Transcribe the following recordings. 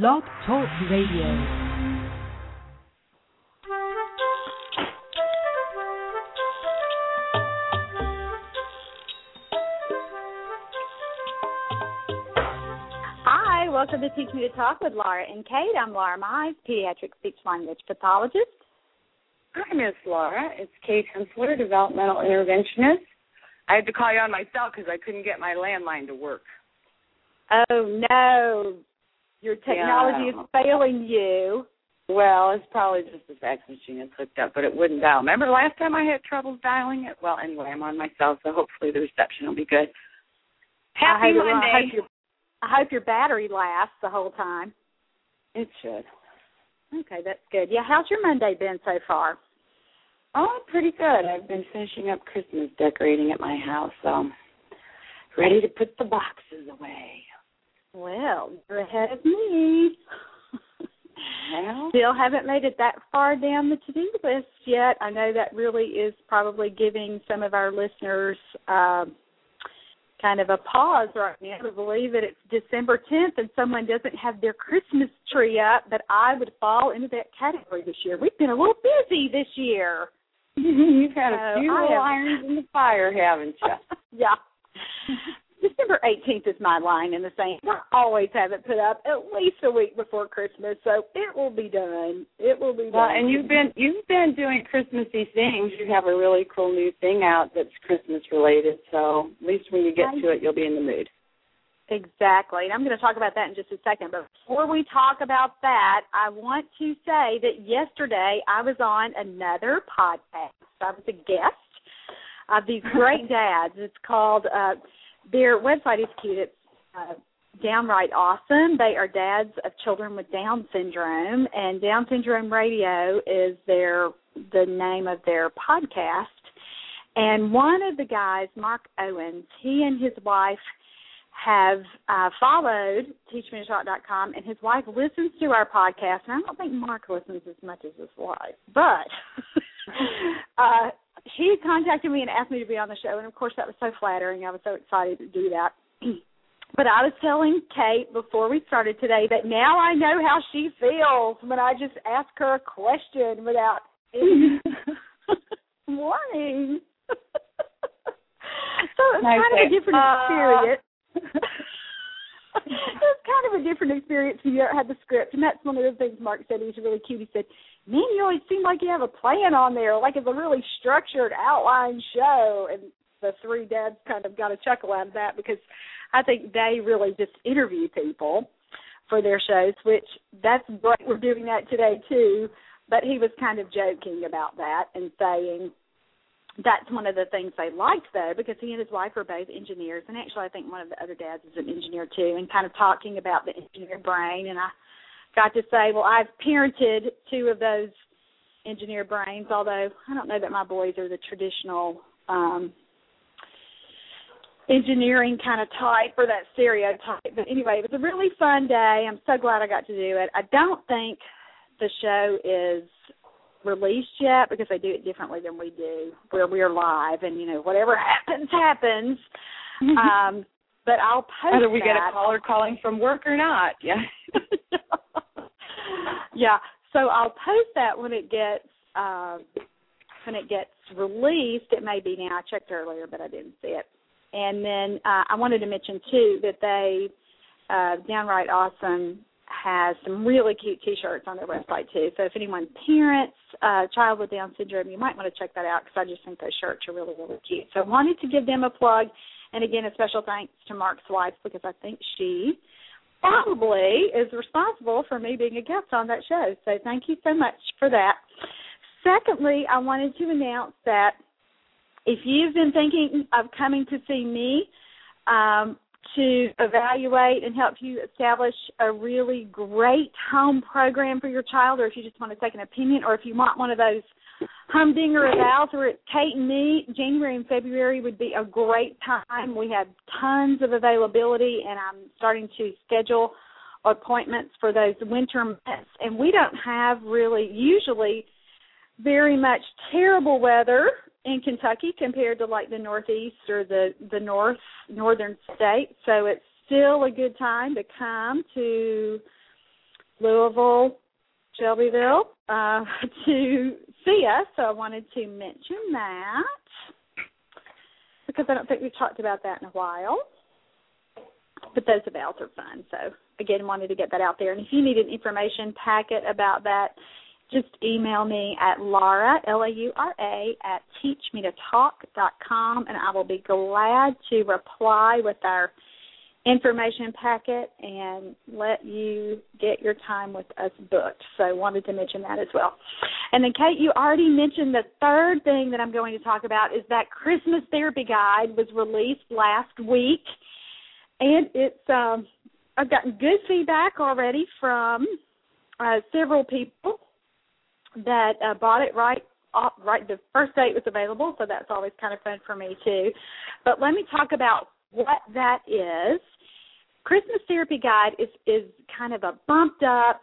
Blog Talk Radio. Hi, welcome to Teach Me to Talk with Laura and Kate. I'm Laura Mize, pediatric speech language pathologist. Hi, Miss Laura. It's Kate Hensler, developmental interventionist. I had to call you on my cell because I couldn't get my landline to work. Oh no, your technology Yeah. is failing you. Well, it's probably just the fax machine is hooked up, but it wouldn't dial. Remember last time I had trouble dialing it? Well, anyway, I'm on my cell, so hopefully the reception will be good. Happy I hope, I Monday. hope, your, I hope your battery lasts the whole time. It should. Okay, that's good. Yeah, how's your Monday been so far? Oh, pretty good. I've been finishing up Christmas decorating at my house, so ready to put the boxes away. Well, you're ahead of me. Well, Still haven't made it that far down the to-do list yet. I know that really is probably giving some of our listeners um, kind of a pause right now to believe that it's December 10th and someone doesn't have their Christmas tree up, but I would fall into that category this year. We've been a little busy this year. you've had a few irons in the fire, haven't you? yeah. December 18th is my line in the same. I always have it put up at least a week before Christmas, so it will be done. It will be done. Well, and you've been you've been doing Christmassy things. You have a really cool new thing out that's Christmas related. So at least when you get to it, you'll be in the mood. Exactly. And I'm going to talk about that in just a second. But before we talk about that, I want to say that yesterday I was on another podcast. I was a guest of these great dads. It's called, uh, their website is cute. It's uh, downright awesome. They are dads of children with Down syndrome, and Down Syndrome Radio is their the name of their podcast. And one of the guys, Mark Owens, he and his wife have uh, followed teachmetotalk.com, and his wife listens to our podcast. And I don't think Mark listens as much as his wife, but uh, he contacted me and asked me to be on the show, and of course that was so flattering. I was so excited to do that. But I was telling Kate before we started today that now I know how she feels when I just ask her a question without any warning. so it's I kind of a different uh, experience. it's kind of a different experience when you had the script, and that's one of the things Mark said. He was really cute. He said, "Man, you always seem like you have a plan on there, like it's a really structured outline show." And the three dads kind of got a chuckle out of that because I think they really just interview people for their shows, which that's great. We're doing that today too. But he was kind of joking about that and saying that's one of the things they liked though, because he and his wife are both engineers, and actually I think one of the other dads is an engineer too, and kind of talking about the engineer brain. And I got to say, well, I've parented two of those engineer brains, although I don't know that my boys are the traditional um engineering kind of type or that stereotype. But anyway, it was a really fun day. I'm so glad I got to do it. I don't think the show is released yet because they do it differently than we do, where we're live and you know whatever happens happens. Um, but I'll post Whether we get a caller calling from work or not, yeah. yeah. So I'll post that when it gets uh, when it gets released. It may be now. I checked earlier, but I didn't see it. And then uh, I wanted to mention too that they uh, downright awesome has some really cute T-shirts on their website too. So if anyone parents a child with Down syndrome, you might want to check that out because I just think those shirts are really really cute. So I wanted to give them a plug, and again a special thanks to Mark's wife because I think she probably is responsible for me being a guest on that show. So thank you so much for that. Secondly, I wanted to announce that if you've been thinking of coming to see me um, to evaluate and help you establish a really great home program for your child, or if you just want to take an opinion, or if you want one of those humdinger evals it's Kate and me, January and February would be a great time. We have tons of availability, and I'm starting to schedule appointments for those winter months. And we don't have really usually very much terrible weather in Kentucky compared to like the Northeast or the the North northern states. So it's still a good time to come to Louisville, Shelbyville, uh, to see us. So I wanted to mention that because I don't think we've talked about that in a while. But those evals are fun. So again, wanted to get that out there. And if you need an information packet about that, just email me at Laura, L A U R A, at teachmetotalk.com, and I will be glad to reply with our information packet and let you get your time with us booked. So I wanted to mention that as well. And then Kate, you already mentioned the third thing that I'm going to talk about is that Christmas therapy guide was released last week. And it's um I've gotten good feedback already from uh, several people that uh, bought it right off, right the first day it was available, so that's always kind of fun for me too. But let me talk about what that is. Christmas therapy guide is is kind of a bumped up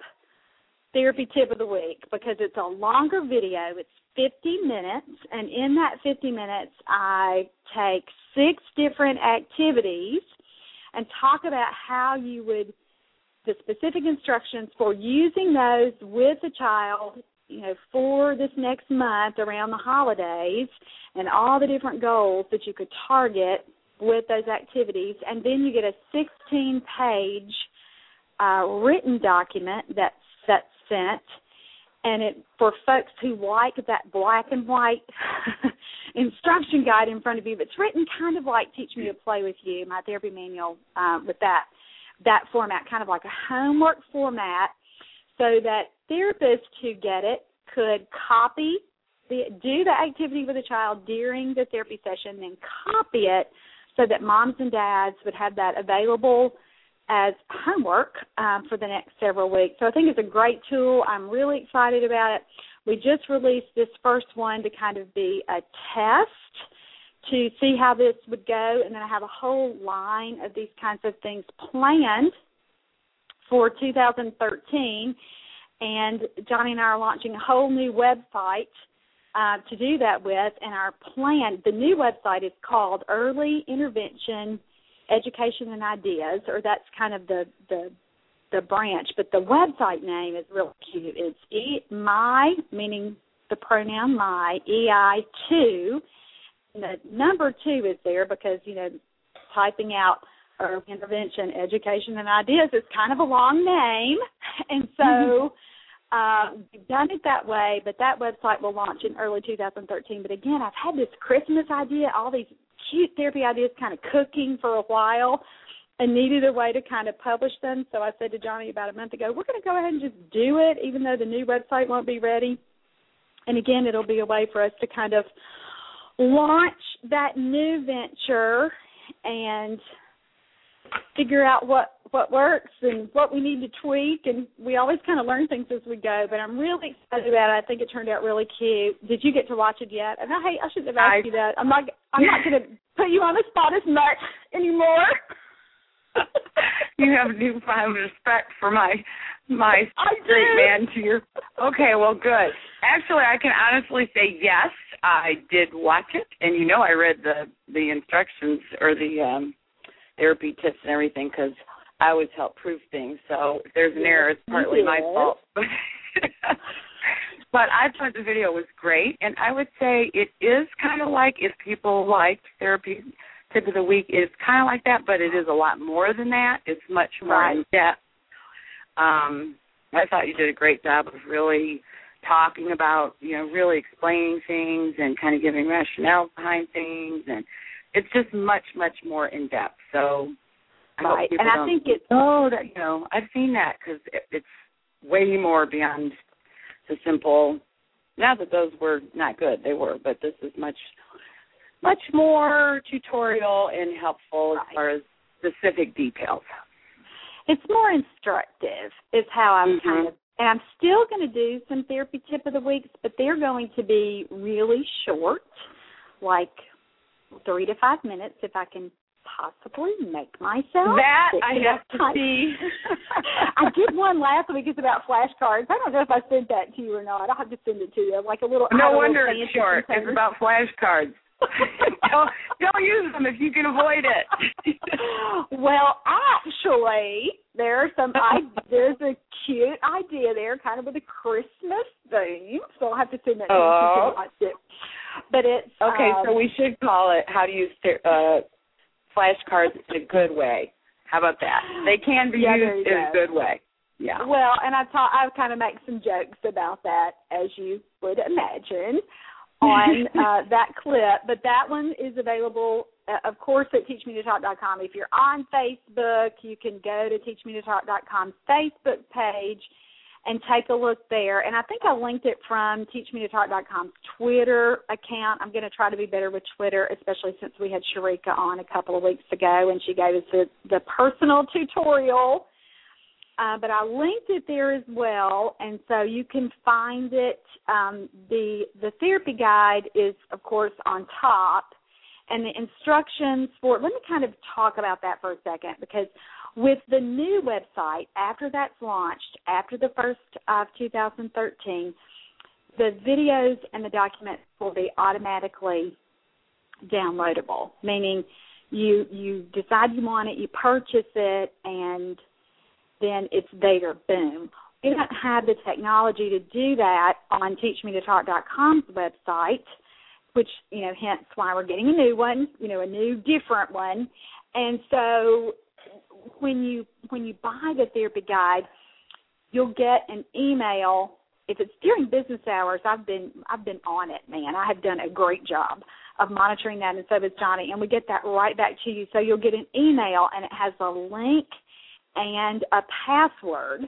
therapy tip of the week because it's a longer video. It's 50 minutes, and in that 50 minutes, I take six different activities and talk about how you would the specific instructions for using those with a child you know, for this next month around the holidays and all the different goals that you could target with those activities. And then you get a 16 page uh, written document that's, that's sent. And it for folks who like that black and white instruction guide in front of you, it's written kind of like Teach Me to Play with You, my therapy manual uh, with that that format, kind of like a homework format so that therapists who get it could copy the do the activity with a child during the therapy session, then copy it so that moms and dads would have that available as homework um, for the next several weeks. So I think it's a great tool. I'm really excited about it. We just released this first one to kind of be a test to see how this would go, and then I have a whole line of these kinds of things planned for 2013. And Johnny and I are launching a whole new website uh, to do that with. And our plan, the new website is called Early Intervention Education and Ideas, or that's kind of the the the branch. But the website name is really cute. It's e my meaning the pronoun my e i two. The number two is there because you know typing out early intervention education and ideas is kind of a long name, and so. Mm-hmm uh, we've done it that way, but that website will launch in early 2013. But again, I've had this Christmas idea, all these cute therapy ideas kind of cooking for a while and needed a way to kind of publish them. So I said to Johnny about a month ago, we're going to go ahead and just do it, even though the new website won't be ready. And again, it'll be a way for us to kind of launch that new venture and figure out what what works and what we need to tweak and we always kind of learn things as we go but i'm really excited about it. I think it turned out really cute. Did you get to watch it yet? And i hey i shouldn't have asked I, you that. I'm not i'm not going to put you on the spot as much anymore. You have newfound respect for my my straight man to your okay well good. Actually i can honestly say yes i did watch it and you know i read the the instructions or the um therapy tips and everything because I always help prove things. So if there's an error, it's partly my fault. but I thought the video was great, and I would say it is kind of like if people like therapy tip of the week, it's kind of like that, but it is a lot more than that. It's much more right. in depth. Um, I thought you did a great job of really talking about, you know, really explaining things and kind of giving rationale behind things and it's just much much more in depth. So I right, and I think it's oh that you know I've seen that because it, it's way more beyond the simple. Not that those were not good, they were, but this is much much more tutorial and helpful right. as far as specific details. It's more instructive, is how I'm mm-hmm. kind of and I'm still going to do some therapy tip of the weeks, but they're going to be really short, like three to five minutes if I can possibly make myself. That I have to time. see. I did one last week. It's about flashcards. I don't know if I sent that to you or not. I'll have to send it to you. Like a little. No wonder it's short. It's about flashcards. don't don't use them if you can avoid it. well, actually, there are some. I there's a cute idea there, kind of with a Christmas theme. So I'll have to send that to oh. you watch it. But it's okay. Um, so we should call it "How to Use uh, Flashcards in a Good Way." How about that? They can be yeah, used in a good way. Yeah. Well, and I taught I kind of make some jokes about that, as you would imagine, on uh, that clip. But that one is available, uh, of course, at teachmetotalk.com. If you're on Facebook, you can go to teachmetotalk.com's Facebook page and take a look there. And I think I linked it from teachmetotalk.com's Twitter account. I'm going to try to be better with Twitter, especially since we had Sharika on a couple of weeks ago and she gave us the, the personal tutorial. Uh, but I linked it there as well, and so you can find it. Um, the the therapy guide is, of course, on top, and the instructions for. Let me kind of talk about that for a second because with the new website, after that's launched, after the first of 2013, the videos and the documents will be automatically downloadable. Meaning, you you decide you want it, you purchase it, and then it's there. Boom. We don't have the technology to do that on TeachMeToTalk.com's website, which you know, hence why we're getting a new one, you know, a new different one. And so when you when you buy the therapy guide, you'll get an email. If it's during business hours, I've been I've been on it, man. I have done a great job of monitoring that, and so has Johnny. And we get that right back to you. So you'll get an email, and it has a link and a password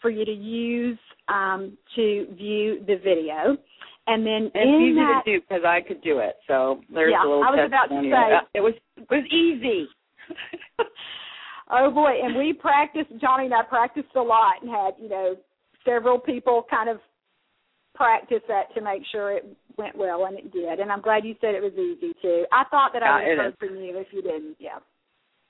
for you to use um, to view the video. And then it's in easy that, to do because I could do it. So there's yeah, a little I was about to say it was it was easy. oh boy, and we practiced. Johnny and I practiced a lot and had you know several people kind of practice that to make sure it went well, and it did. And I'm glad you said it was easy too. I thought that I would have heard from you if you didn't. Yeah.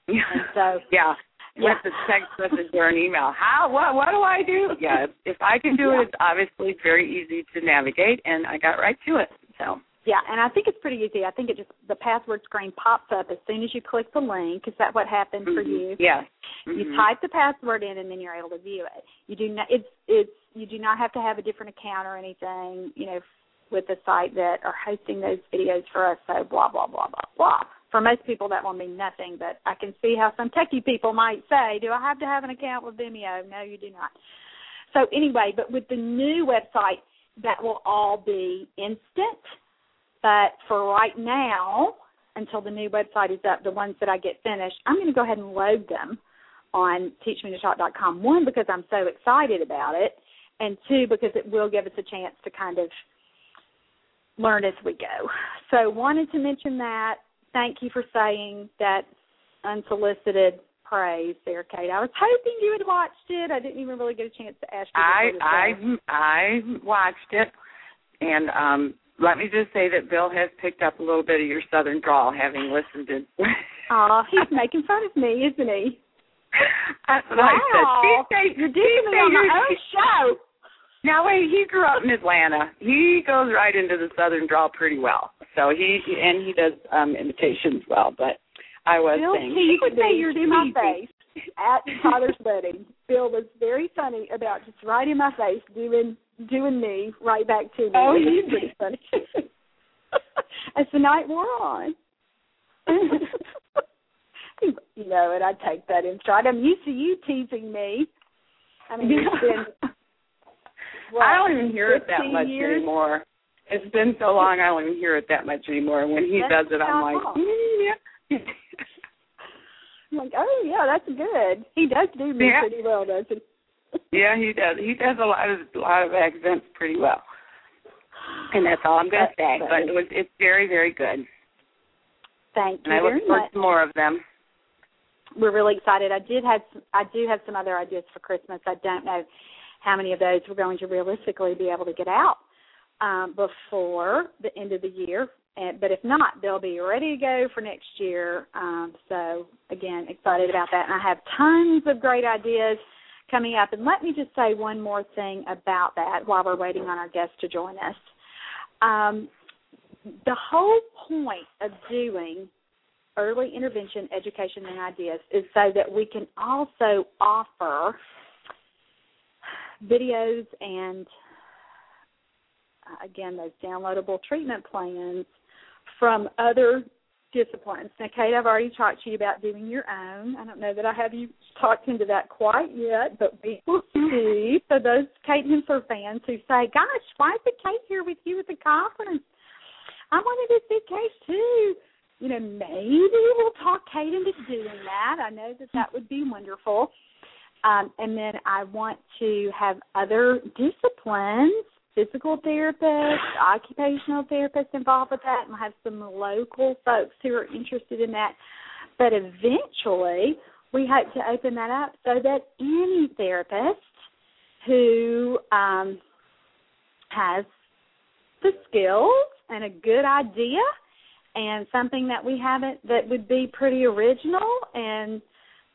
And so yeah, yeah. with the text message or an email. How? What? What do I do? Yeah, if, if I can do yeah. it, it's obviously very easy to navigate, and I got right to it. So. Yeah, and I think it's pretty easy. I think it just the password screen pops up as soon as you click the link. Is that what happened mm-hmm. for you? Yes. Mm-hmm. You type the password in, and then you're able to view it. You do not. It's it's you do not have to have a different account or anything. You know, with the site that are hosting those videos for us. So blah blah blah blah blah. For most people, that will mean nothing. But I can see how some techie people might say, "Do I have to have an account with Vimeo?" No, you do not. So anyway, but with the new website, that will all be instant but for right now, until the new website is up, the ones that I get finished, I'm going to go ahead and load them on teachmetotalk.com. One, because I'm so excited about it, and two, because it will give us a chance to kind of learn as we go. So, wanted to mention that. Thank you for saying that unsolicited praise there, Kate. I was hoping you had watched it. I didn't even really get a chance to ask you. I I I watched it, and um let me just say that Bill has picked up a little bit of your southern drawl, having listened to. Oh, he's making fun of me, isn't he? That's what wow. I said. You're doing me on my own show. Now wait, he grew up in Atlanta. He goes right into the southern drawl pretty well. So he and he does um imitations well. But I was Bill saying he would say you're in my face at Tyler's wedding. Bill was very funny about just right in my face doing doing me right back to me. Oh, he's pretty funny. As the night wore on. you know, and I take that in stride. I'm used to you teasing me. I mean, it's been. What, I don't even hear it that much years? anymore. It's been so long, I don't even hear it that much anymore. And when he That's does it, I'm like, mm, yeah. I'm like, oh yeah, that's good. He does do me Yeah. pretty well, doesn't he? Yeah, he does. He does a lot of a lot of accents pretty well. And that's all I'm going to say. But it was it's very very good. Thank you And I look very forward much. to more of them. We're really excited. I did have some, I do have some other ideas for Christmas. I don't know how many of those we're going to realistically be able to get out um, before the end of the year. And, but if not, they'll be ready to go for next year. Um, so again, excited about that. And I have tons of great ideas coming up. And let me just say one more thing about that while we're waiting on our guests to join us. Um, the whole point of doing early intervention education and ideas is so that we can also offer videos and uh, again those downloadable treatment plans from other disciplines. Now, Kate, I've already talked to you about doing your own. I don't know that I have you talked into that quite yet, but we will see. For those Kate Hensler fans who say, "Gosh, why is it Kate here with you at the conference?" I wanted to see Kate too. You know, maybe we'll talk Kate into doing that. I know that that would be wonderful. Um, and then I want to have other disciplines physical therapists, occupational therapists involved with that, and we'll have some local folks who are interested in that. But eventually, we hope to open that up so that any therapist who um, has the skills and a good idea and something that we haven't that would be pretty original and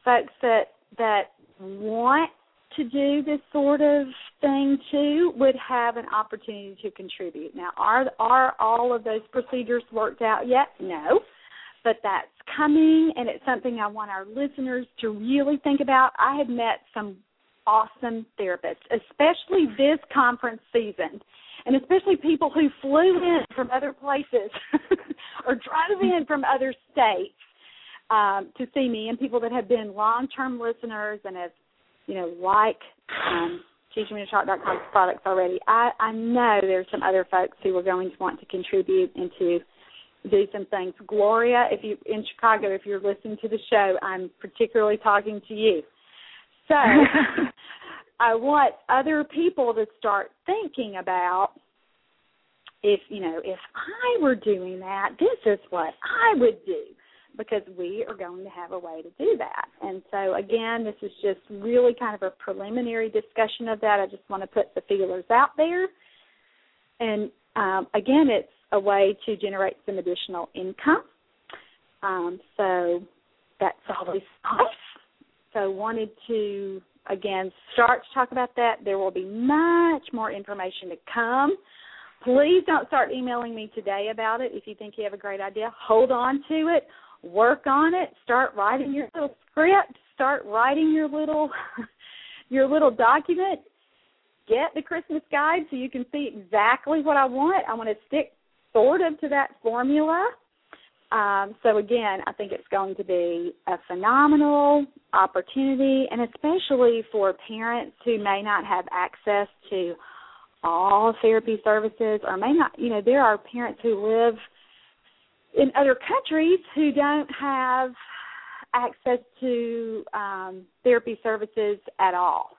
folks that that want to do this sort of thing too would have an opportunity to contribute. Now, are are all of those procedures worked out yet? No, but that's coming, and it's something I want our listeners to really think about. I have met some awesome therapists, especially this conference season, and especially people who flew in from other places or drove in from other states um, to see me, and people that have been long-term listeners and have you know, like um, teachmetotalk.com products already, I, I know there's some other folks who are going to want to contribute and to do some things. Gloria, if you in Chicago, if you're listening to the show, I'm particularly talking to you. So I want other people to start thinking about if you know if I were doing that, this is what I would do because we are going to have a way to do that. And so, again, this is just really kind of a preliminary discussion of that. I just want to put the feelers out there. And um, again, it's a way to generate some additional income. Um, so that's always nice. So wanted to again start to talk about that. There will be much more information to come. Please don't start emailing me today about it. If you think you have a great idea, hold on to it work on it, start writing your little script, start writing your little your little document, get the Christmas guide so you can see exactly what I want. I want to stick sort of to that formula. Um, so again, I think it's going to be a phenomenal opportunity, and especially for parents who may not have access to all therapy services, or may not. You know, there are parents who live in other countries who don't have access to um, therapy services at all.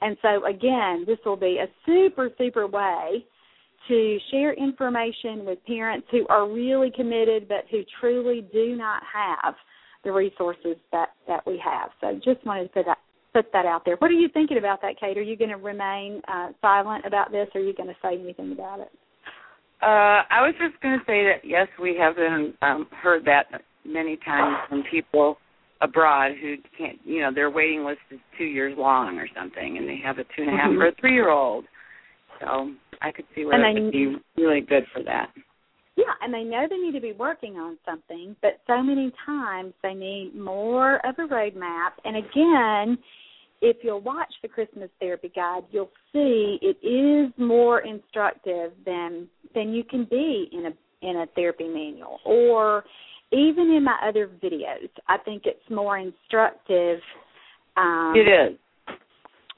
And so, again, this will be a super, super way to share information with parents who are really committed but who truly do not have the resources that, that we have. So, just wanted to put that, put that out there. What are you thinking about that, Kate? Are you going to remain uh, silent about this or are you going to say anything about it? Uh, I was just going to say that yes, we have been, um, heard that many times from people abroad who can't, you know, their waiting list is two years long or something, and they have a two and a half mm-hmm. or a three year old. So I could see where and it would be really good for that. Yeah, and they know they need to be working on something, but so many times they need more of a roadmap. And again, if you'll watch the Christmas therapy guide, you'll see it is more instructive than than you can be in a in a therapy manual or even in my other videos. I think it's more instructive. Um, it is.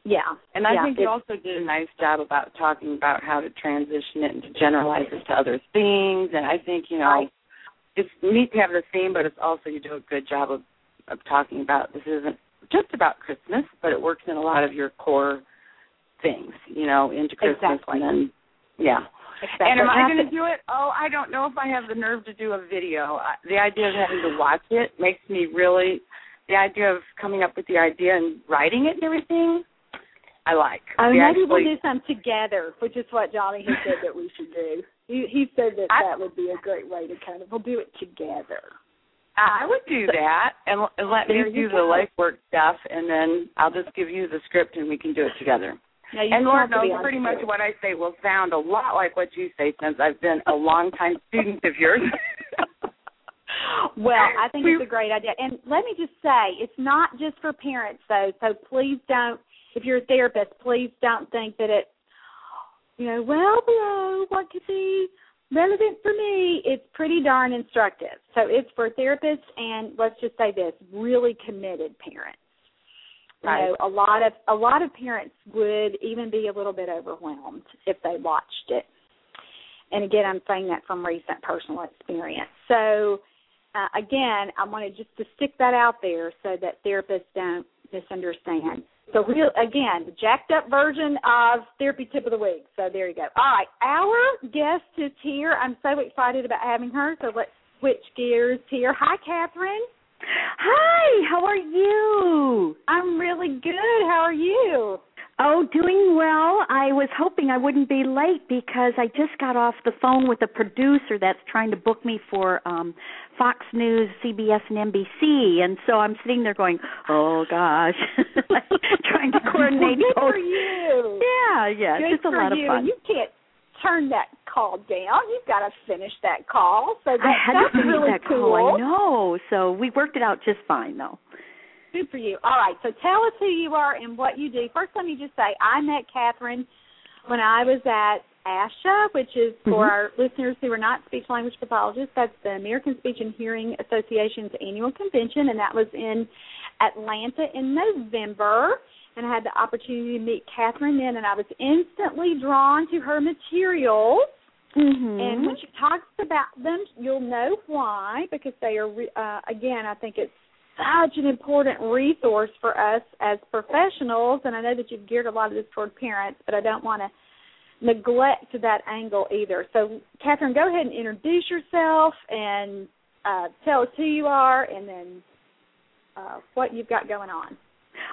Yeah. And I yeah, think you also did a nice job about talking about how to transition it and to generalize it to other things. And I think, you know, right. it's neat to have the theme, but it's also you do a good job of, of talking about this isn't just about Christmas, but it works in a lot of your core things, you know, into Christmas exactly. and then yeah. Exactly. And am I going to do it? Oh, I don't know if I have the nerve to do a video. The idea of having to watch it makes me really. The idea of coming up with the idea and writing it and everything, I like. Oh, maybe actually, we'll do some together, which is what Johnny has said that we should do. He, he said that I, that would be a great way to kind of. We'll do it together. I would do that and, and let me do the life work stuff, and then I'll just give you the script and we can do it together. and Lord knows pretty much what I say will sound a lot like what you say since I've been a long time student of yours. well, I think it's a great idea. And let me just say, it's not just for parents though, so please don't if you're a therapist, please don't think that it, you know, well below what could be relevant for me. It's pretty darn instructive. So it's for therapists and let's just say this, really committed parents. Right. You know, a lot of a lot of parents would even be a little bit overwhelmed if they watched it. And again, I'm saying that from recent personal experience. So uh, again, I wanted just to stick that out there so that therapists don't misunderstand. So real again, the jacked up version of therapy tip of the week. So there you go. All right, our guest is here. I'm so excited about having her. So let's switch gears here. Hi, Kathryn. Hi, how are you? I'm really good. How are you? Oh, doing well. I was hoping I wouldn't be late because I just got off the phone with a producer that's trying to book me for um Fox News, CBS and NBC and so I'm sitting there going, "Oh gosh." trying to coordinate well, good both. for you. Yeah, yeah, good it's a lot you. of fun. You can't turn that call down. You've got to finish that call. So that, I had that's to finish really that cool. call. I know. So we worked it out just fine though. Good for you. All right, so tell us who you are and what you do. First, let me just say I met Kathryn when I was at ASHA, which is for Mhm. our listeners who are not speech language pathologists. That's the American Speech and Hearing Association's annual convention, and that was in Atlanta in November. And I had the opportunity to meet Kathryn then, and I was instantly drawn to her materials. Mhm. And when she talks about them, you'll know why because they are uh, again. I think it's such an important resource for us as professionals. And I know that you've geared a lot of this toward parents, but I don't want to neglect that angle either. So, Kathryn, go ahead and introduce yourself and uh, tell us who you are, and then uh, what you've got going on.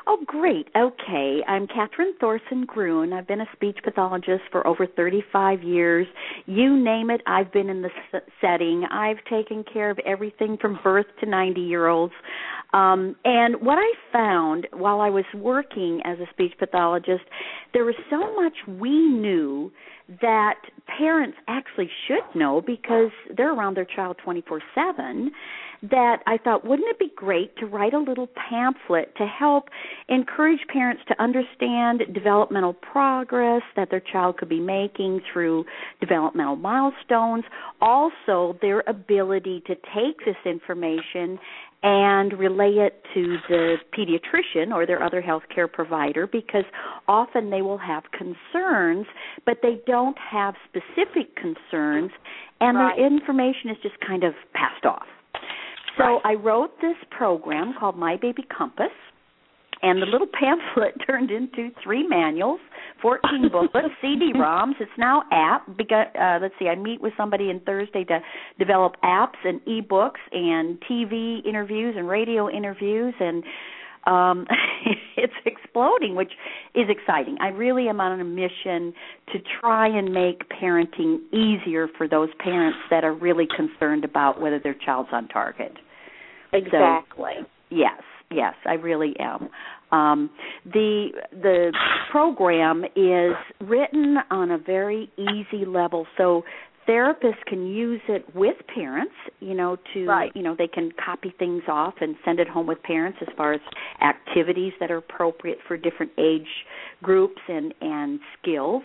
Oh, great. Okay. I'm Kathryn Thorson Gruhn. I've been a speech pathologist for over 35 years. You name it, I've been in the setting. I've taken care of everything from birth to 90 year olds. Um, and what I found while I was working as a speech pathologist, there was so much we knew that parents actually should know because they're around their child 24 7 that I thought, wouldn't it be great to write a little pamphlet to help encourage parents to understand developmental progress that their child could be making through developmental milestones, also their ability to take this information and relay it to the pediatrician or their other healthcare provider because often they will have concerns, but they don't have specific concerns, and Right. their information is just kind of passed off. So Right. I wrote this program called My Baby Compass, and the little pamphlet turned into three manuals, 14 booklets, CD-ROMs. It's now app. Because, uh, let's see, I meet with somebody on Thursday to develop apps and e-books and TV interviews and radio interviews and um it's exploding which is exciting i really am on a mission to try and make parenting easier for those parents that are really concerned about whether their child's on target Exactly. Yes, yes, I really am. Um, the the program is written on a very easy level, so therapists can use it with parents. You know, to Right. you know they can copy things off and send it home with parents as far as activities that are appropriate for different age groups and and skills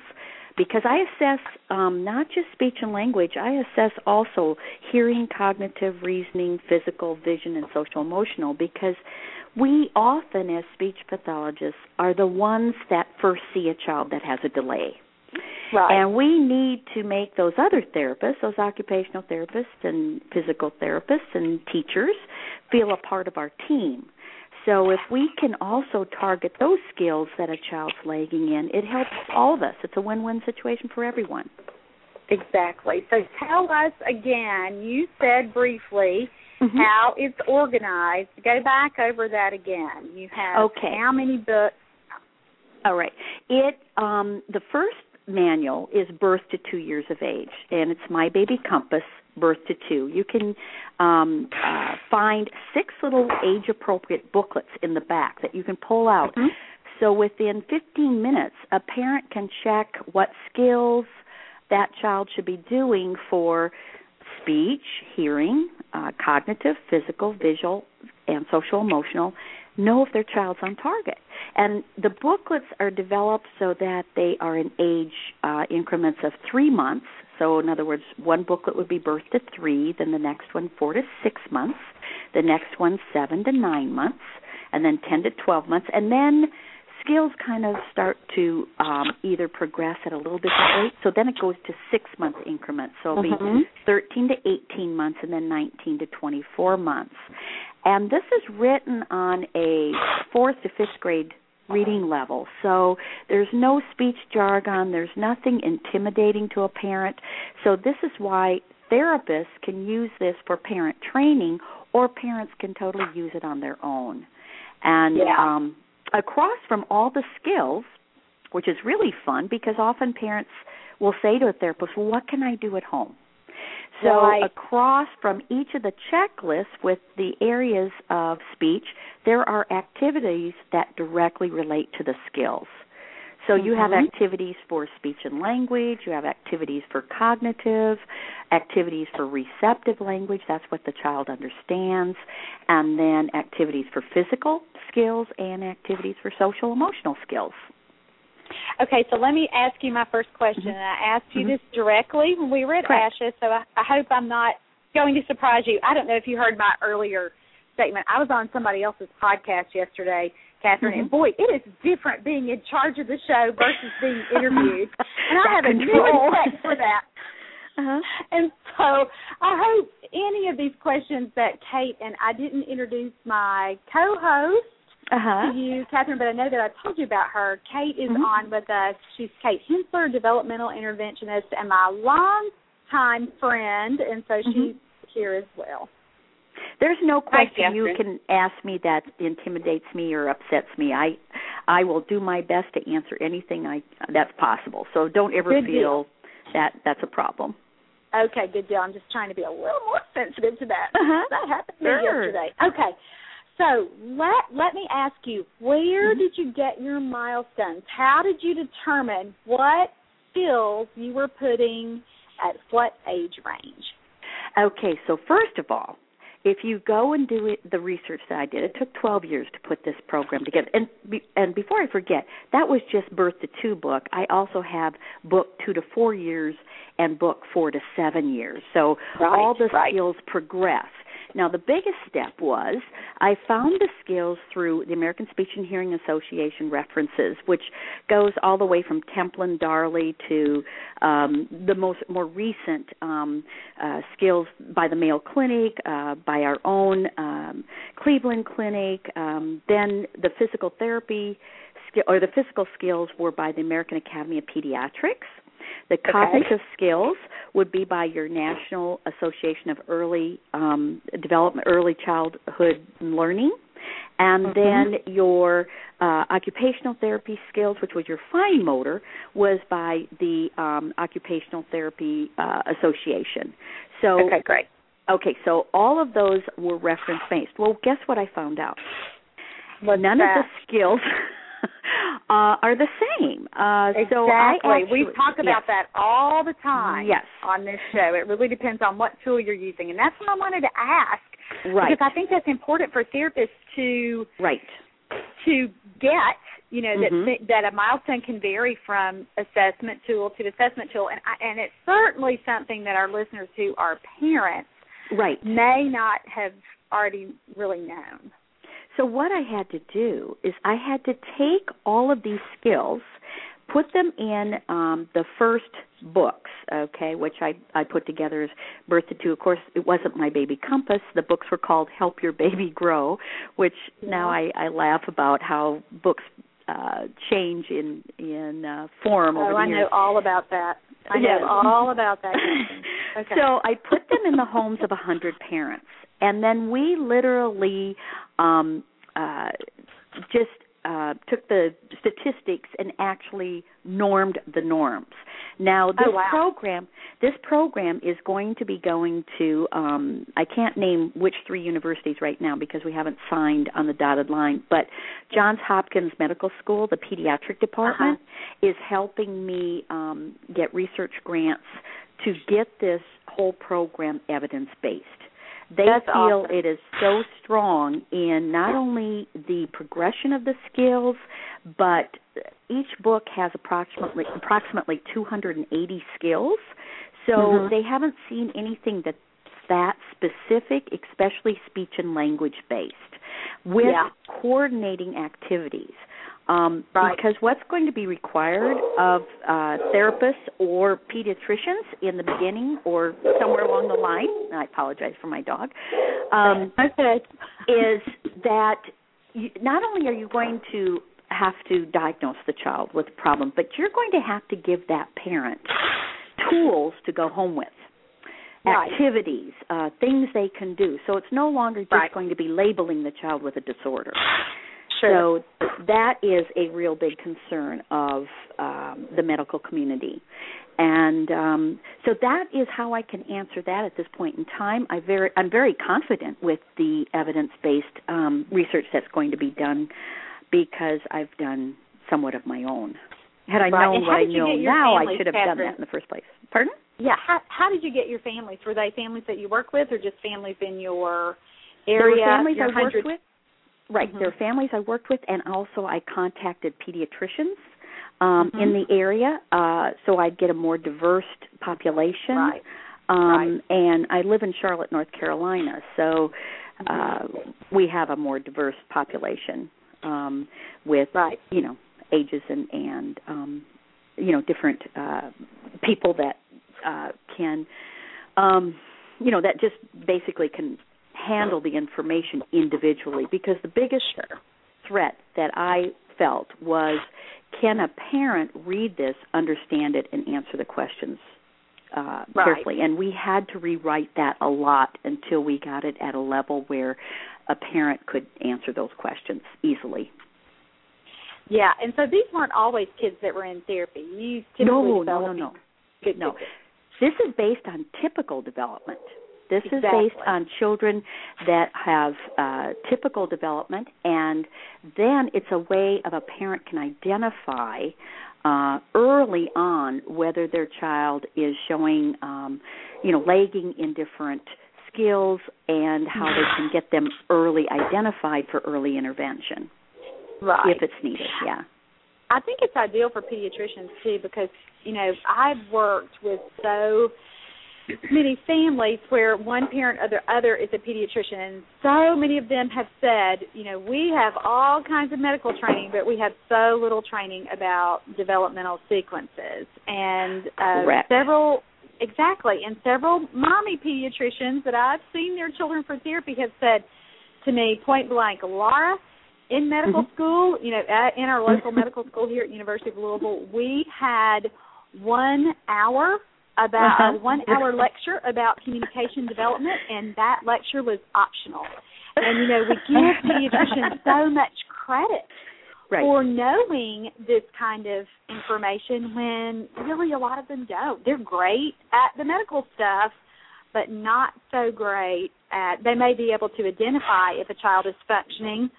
because I assess um, not just speech and language, I assess also hearing, cognitive, reasoning, physical, vision, and social emotional because we often, as speech pathologists, are the ones that first see a child that has a delay. Right. And we need to make those other therapists, those occupational therapists and physical therapists and teachers, feel a part of our team. So if we can also target those skills that a child's lagging in, it helps all of us. It's a win-win situation for everyone. Exactly. So tell us again, you said briefly Mhm. how it's organized. Go back over that again. You have Okay. how many books? All right. It um the first manual is birth to 2 years of age and it's My Baby Compass birth to 2. You can um uh find six little age appropriate booklets in the back that you can pull out. Mhm. So within 15 minutes a parent can check what skills that child should be doing for speech, hearing, uh, cognitive, physical, visual, and social emotional, know if their child's on target. And the booklets are developed so that they are in age uh, increments of three months. So, in other words, one booklet would be birth to three, then the next one four to six months, the next one seven to nine months, and then 10 to 12 months. And then skills kind of start to um, either progress at a little different rate. So then it goes to six month increments. So it'll mm-hmm. be 13 to 18 months and then 19 to 24 months. And this is written on a fourth to fifth grade reading level. So there's no speech jargon, there's nothing intimidating to a parent. So this is why therapists can use this for parent training or parents can totally use it on their own. And yeah. um across from all the skills, which is really fun because often parents will say to a therapist, "Well, what can I do at home?" So right. across from each of the checklists with the areas of speech, there are activities that directly relate to the skills. So you mm-hmm. have activities for speech and language, you have activities for cognitive, activities for receptive language, that's what the child understands, and then activities for physical skills and activities for social emotional skills. Okay, so let me ask you my first question. Mm-hmm. And I asked you mm-hmm. this directly when we were at Correct. ASHA, so I, I hope I'm not going to surprise you. I don't know if you heard my earlier statement. I was on somebody else's podcast yesterday, Kathryn, mm-hmm. and boy, it is different being in charge of the show versus being interviewed. and I have a new control. respect for that. Uh-huh. And so I hope any of these questions that Kate and I didn't introduce my co-host uh-huh. to you, Kathryn, but I know that I told you about her. Kate is mm-hmm. on with us. She's Kate Hensler, developmental interventionist, and my longtime friend, and so mm-hmm. she's here as well. There's no question Hi, you can ask me that intimidates me or upsets me. I I will do my best to answer anything I that's possible. So don't ever Good feel deal. that that's a problem. Okay, good deal. I'm just trying to be a little more sensitive to that. Uh-huh. That happened to Sure. me yesterday. Okay. So let let me ask you, where Mm-hmm. did you get your milestones? How did you determine what skills you were putting at what age range? Okay, so first of all, if you go and do it, the research that I did, it took 12 years to put this program together. And be, and before I forget, that was just Birth to Two book. I also have book two to four years and book four to seven years. So Right, all the right. skills progress. Now, the biggest step was I found the skills through the American Speech and Hearing Association references, which goes all the way from Templin Darley to um, the most more recent um, uh, skills by the Mayo Clinic, uh, by our own um, Cleveland Clinic, um, then the physical therapy or the physical skills were by the American Academy of Pediatrics. The Okay. cognitive skills would be by your National Association of Early um, Development, Early Childhood Learning, and Mhm. then your uh, occupational therapy skills, which was your fine motor, was by the um, Occupational Therapy uh, Association. So Okay, great. Okay, so all of those were reference based. Well, guess what I found out? What's None that? of the skills uh, are the same. Uh, Exactly. So actually, we talk about yes. that all the time Yes. on this show. It really depends on what tool you're using. And that's what I wanted to ask. Right. Because I think that's important for therapists to Right. to get, you know, that that a milestone can vary from assessment tool to assessment tool and I, and it's certainly something that our listeners who are parents Right. may not have already really known. So what I had to do is I had to take all of these skills, put them in um, the first books, okay, which I I put together as Birth to Two. Of course, it wasn't my baby compass. The books were called Help Your Baby Grow, which now I, I laugh about how books uh change in in uh form over Oh, the I years. know all about that. I know Yes. all about that. Okay. So I put them in the homes of a hundred parents, and then we literally um, uh, just uh, took the statistics and actually normed the norms. Now this Oh, wow. program, this program is going to be going to. Um, I can't name which three universities right now because we haven't signed on the dotted line, but Johns Hopkins Medical School, the pediatric department, Uh-huh. is helping me um, get research grants to get this whole program evidence based. They That's feel awesome. it is so strong in not only the progression of the skills, but each book has approximately approximately 280 skills. So Mhm. they haven't seen anything that's that specific, especially speech and language based, with Yeah. coordinating activities. Um, Right. Because what's going to be required of uh, therapists or pediatricians in the beginning or somewhere along the line, I apologize for my dog, um, okay. is that you, not only are you going to have to diagnose the child with a problem, but you're going to have to give that parent tools to go home with. Right. Activities, uh, things they can do. So it's no longer just Right. going to be labeling the child with a disorder. Sure. So that is a real big concern of um, the medical community. And um, so that is how I can answer that at this point in time. I very, I'm very confident with the evidence-based um, research that's going to be done because I've done somewhat of my own. Had I Right. known what I know now, I should have done that in the first place. Pardon? yeah. How how did you get your families? Were they families that you work with, or just families in your There were area? families your I worked hundred- with. Right. Mhm. There are families I worked with, and also I contacted pediatricians um, Mhm. in the area, uh, so I'd get a more diverse population. Right. Um, Right. And I live in Charlotte, North Carolina, so uh, we have a more diverse population um, with Right. you know ages and and um, you know different uh, people that uh, can um, you know that just basically can handle the information individually because the biggest threat that I felt was can a parent read this, understand it, and answer the questions uh, Right. carefully? And we had to rewrite that a lot until we got it at a level where a parent could answer those questions easily. Yeah, and so these weren't always kids that were in therapy. You No, no, no, no. No. This is based on typical development. This is based on children that have uh, typical development, and then it's a way of a parent can identify uh, early on whether their child is showing, um, you know, lagging in different skills and how they can get them early identified for early intervention Right. if it's needed. Yeah. I think it's ideal for pediatricians too because you know I've worked with so many families where one parent or the other is a pediatrician, and so many of them have said, you know, we have all kinds of medical training, but we have so little training about developmental sequences, and uh, Correct. several exactly, and several mommy pediatricians that I've seen their children for therapy have said to me point blank, Laura in medical Mhm. school, you know, at, in our local medical school here at University of Louisville, we had one hour about Uh-huh. a one hour lecture about communication development, and that lecture was optional. And you know, we give pediatricians so much credit Right. for knowing this kind of information when really a lot of them don't. They're great at the medical stuff, but not so great at they may be able to identify if a child is functioning,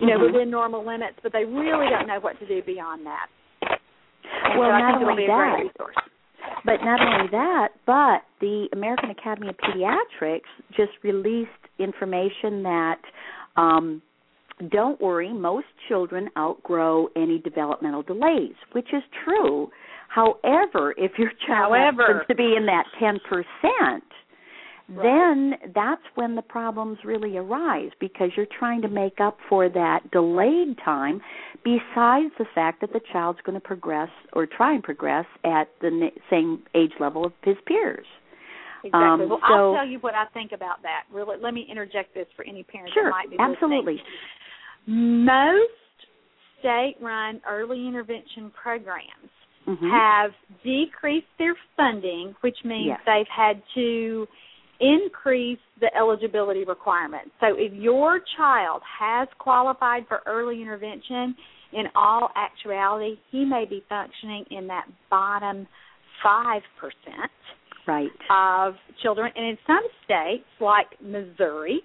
you know, Mhm. within normal limits, but they really don't know what to do beyond that. And Well, so I not think only be a great that, resource. But not only that, but the American Academy of Pediatrics just released information that um, don't worry, most children outgrow any developmental delays, which is true. However, if your child However. happens to be in that 10%, then that's when the problems really arise because you're trying to make up for that delayed time besides the fact that the child's going to progress or try and progress at the same age level of his peers. Exactly. Um, well, so- I'll tell you what I think about that. Really, let me interject this for any parents Sure, that might be listening. absolutely. Most state-run early intervention programs Mhm. have decreased their funding, which means Yes. they've had to increase the eligibility requirements. So if your child has qualified for early intervention, in all actuality, he may be functioning in that bottom 5% Right. of children. And in some states, like Missouri,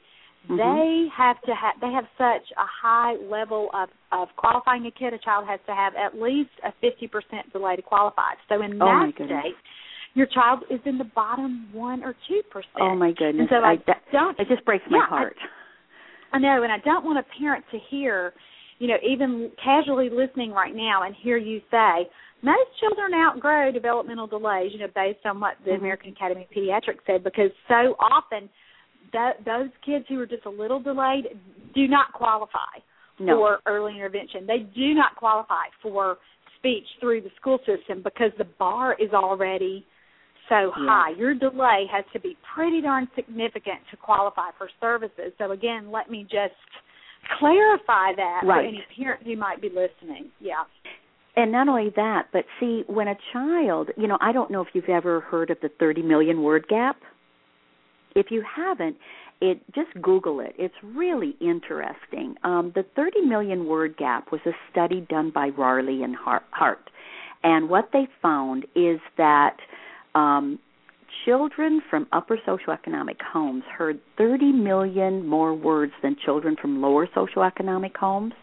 Mhm. they have to have they have such a high level of of qualifying a kid a child has to have at least a 50% delay to qualify so in Oh, that state your child is in the bottom one or two percent. Oh my goodness! And so I, I that, don't. It just breaks my yeah, heart. I, I know, and I don't want a parent to hear, you know, even casually listening right now and hear you say, most children outgrow developmental delays, you know, based on what the mm-hmm. American Academy of Pediatrics said, because so often that those kids who are just a little delayed do not qualify no. for early intervention. They do not qualify for speech through the school system because the bar is already so high. Your delay has to be pretty darn significant to qualify for services. So again, let me just clarify that right. for any parent who might be listening. Yeah. And not only that, but see, when a child, you know, I don't know if you've ever heard of the 30 million word gap. If you haven't, it just Google it. It's really interesting. Um, the 30 million word gap was a study done by Risley and Hart, and what they found is that um, children from upper socioeconomic homes heard 30 million more words than children from lower socioeconomic homes.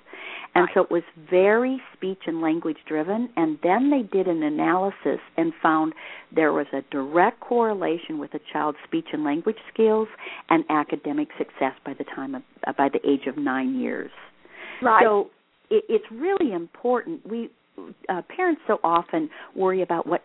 And so it was very speech and language driven. And then they did an analysis and found there was a direct correlation with a child's speech and language skills and academic success by the time of uh, by the age of nine years. Right. So it, it's really important. We uh, parents so often worry about what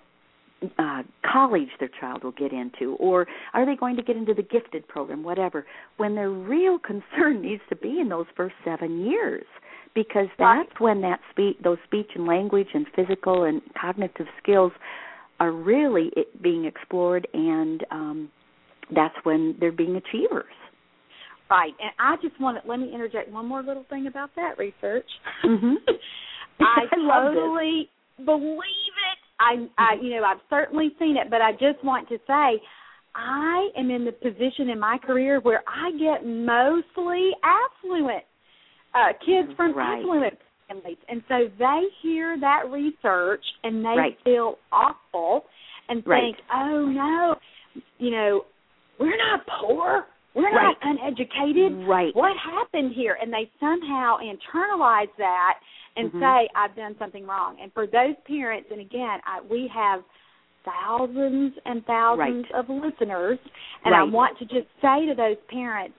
uh, college their child will get into, or are they going to get into the gifted program, whatever, when their real concern needs to be in those first seven years because that's right. when that speech, those speech and language and physical and cognitive skills are really being explored, and um, that's when they're being achievers. Right, and I just want to let me interject one more little thing about that research. Mm-hmm. I, I totally believe. I, I, you know, I've certainly seen it, but I just want to say, I am in the position in my career where I get mostly affluent uh, kids from right. affluent families, and so they hear that research and they right. feel awful and right. think, "Oh no, you know, we're not poor." We're not uneducated. Right. What happened here? And they somehow internalize that and mm-hmm. say, I've done something wrong. And for those parents, and again, I, we have thousands and thousands right. of listeners, and right. I want to just say to those parents,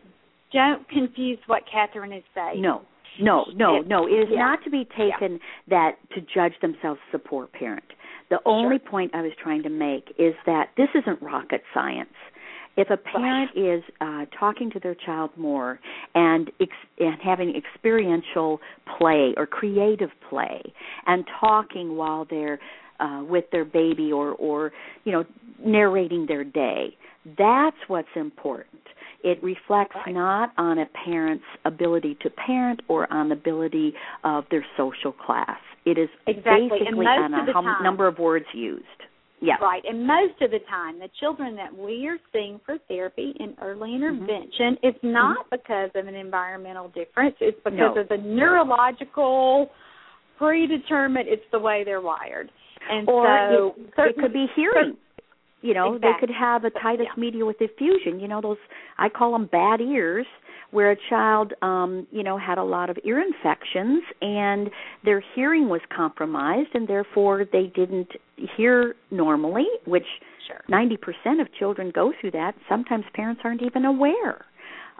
don't confuse what Kathryn is saying. No, no, no, it, no. It is yeah. not to be taken yeah. that to judge themselves as a poor parent. The only sure. point I was trying to make is that this isn't rocket science. If a parent is uh, talking to their child more and ex- and having experiential play or creative play and talking while they're uh, with their baby or or you know narrating their day, that's what's important. It reflects right. not on a parent's ability to parent or on the ability of their social class. It is exactly. basically on a time, number of words used. Yeah. Right. And most of the time, the children that we are seeing for therapy in early Mm-hmm. intervention, it's not mm-hmm. because of an environmental difference. It's because no. of the neurological predetermined. It's the way they're wired. And or so it, it could be hearing. You know, exactly. they could have a tinnitus yeah. media with diffusion. You know, those I call them bad ears, where a child, um, you know, had a lot of ear infections and their hearing was compromised, and therefore they didn't hear normally. Which 90% of children go through that. Sometimes parents aren't even aware.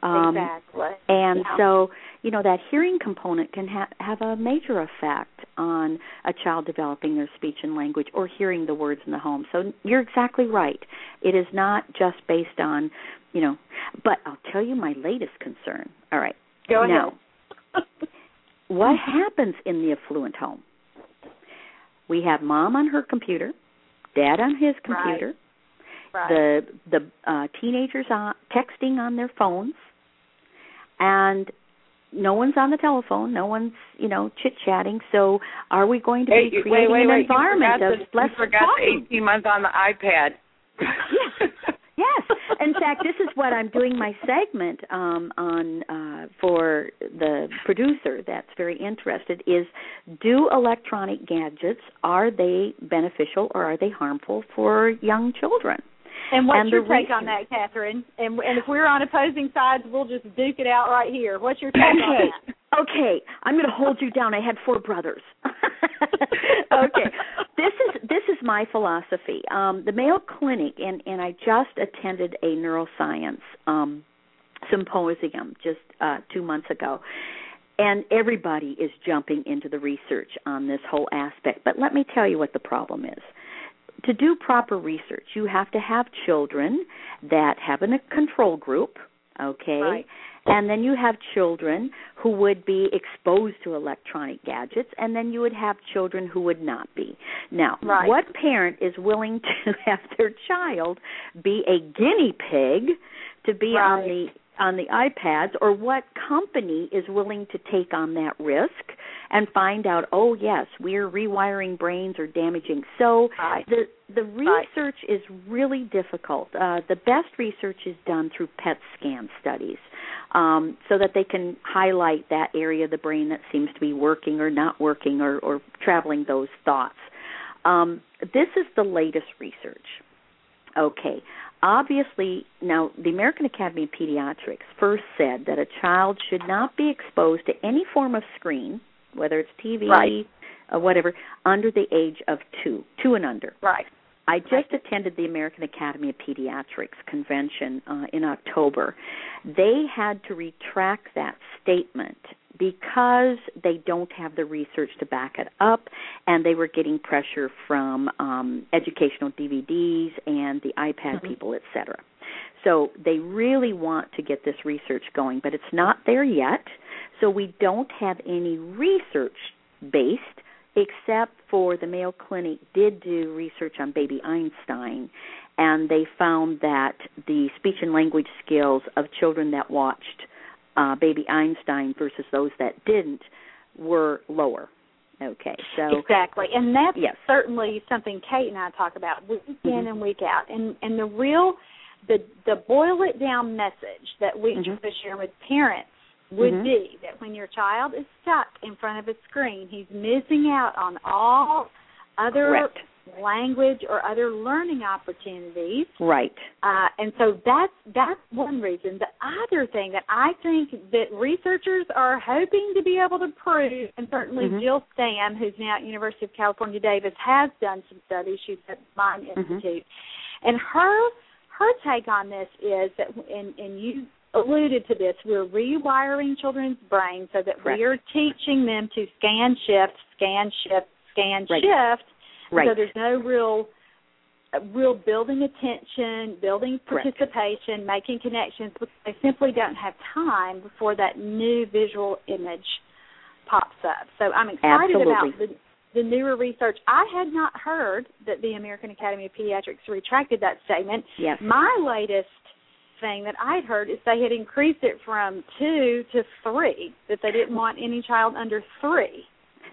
Um, exactly. And yeah. so, you know, that hearing component can ha- have a major effect on a child developing their speech and language or hearing the words in the home. So you're exactly right. It is not just based on, you know, but I'll tell you my latest concern. All right. Go ahead. Now, what happens in the affluent home? We have mom on her computer, dad on his computer, right. The the uh, teenagers on, texting on their phones, and no one's on the telephone. No one's you know chit chatting. So are we going to hey, be creating wait, wait, an wait. environment of the, less forgot talking? the 18 months on the iPad. yes. Yes. In fact, this is what I'm doing my segment um, on uh, for the producer that's very interested is do electronic gadgets are they beneficial or are they harmful for young children? And what's and your take reason- on that, Kathryn? And and if we're on opposing sides, we'll just duke it out right here. What's your take on that? Okay, I'm going to hold you down. I had four brothers. okay, this is this is my philosophy. Um, the Mayo Clinic, and and I just attended a neuroscience um, symposium just uh, two months ago, and everybody is jumping into the research on this whole aspect. But let me tell you what the problem is. To do proper research, you have to have children that have a control group, okay? Right. And then you have children who would be exposed to electronic gadgets, and then you would have children who would not be. Now, right. what parent is willing to have their child be a guinea pig to be right. on the on the iPads or what company is willing to take on that risk and find out oh yes we're rewiring brains or damaging so the the research is really difficult. Uh, the best research is done through PET scan studies um, so that they can highlight that area of the brain that seems to be working or not working or, or traveling those thoughts. Um, this is the latest research. Okay obviously now the American Academy of Pediatrics first said that a child should not be exposed to any form of screen, whether it's TV right. or whatever, under the age of two, two and under. Right. I just attended the American Academy of Pediatrics convention uh, in October. They had to retract that statement because they don't have the research to back it up and they were getting pressure from um, educational DVDs and the iPad mm-hmm. people, etc. So they really want to get this research going, but it's not there yet. So we don't have any research based except for the Mayo Clinic did do research on baby Einstein and they found that the speech and language skills of children that watched uh, baby Einstein versus those that didn't were lower. Okay, so exactly, and that's yes. certainly something Kate and I talk about week in mm-hmm. and week out. And and the real, the the boil it down message that we mm-hmm. try to share with parents would mm-hmm. be that when your child is stuck in front of a screen, he's missing out on all other Correct language or other learning opportunities. Right. Uh, and so that's that's one reason. The other thing that I think that researchers are hoping to be able to prove, and certainly mm-hmm. Jill Stamm, who's now at University of California Davis, has done some studies. She's at Mind mm-hmm. Institute, and her her take on this is that, and, and you alluded to this, we're rewiring children's brains so that Correct. we are teaching them to scan shift, scan shift, scan right. shift Right. so there's no real real building attention, building participation, Correct. making connections because they simply don't have time before that new visual image pops up. So I'm excited Absolutely. about the the newer research. I had not heard that the American Academy of Pediatrics retracted that statement. Yes. My latest thing that I'd heard is they had increased it from two to three, that they didn't want any child under three.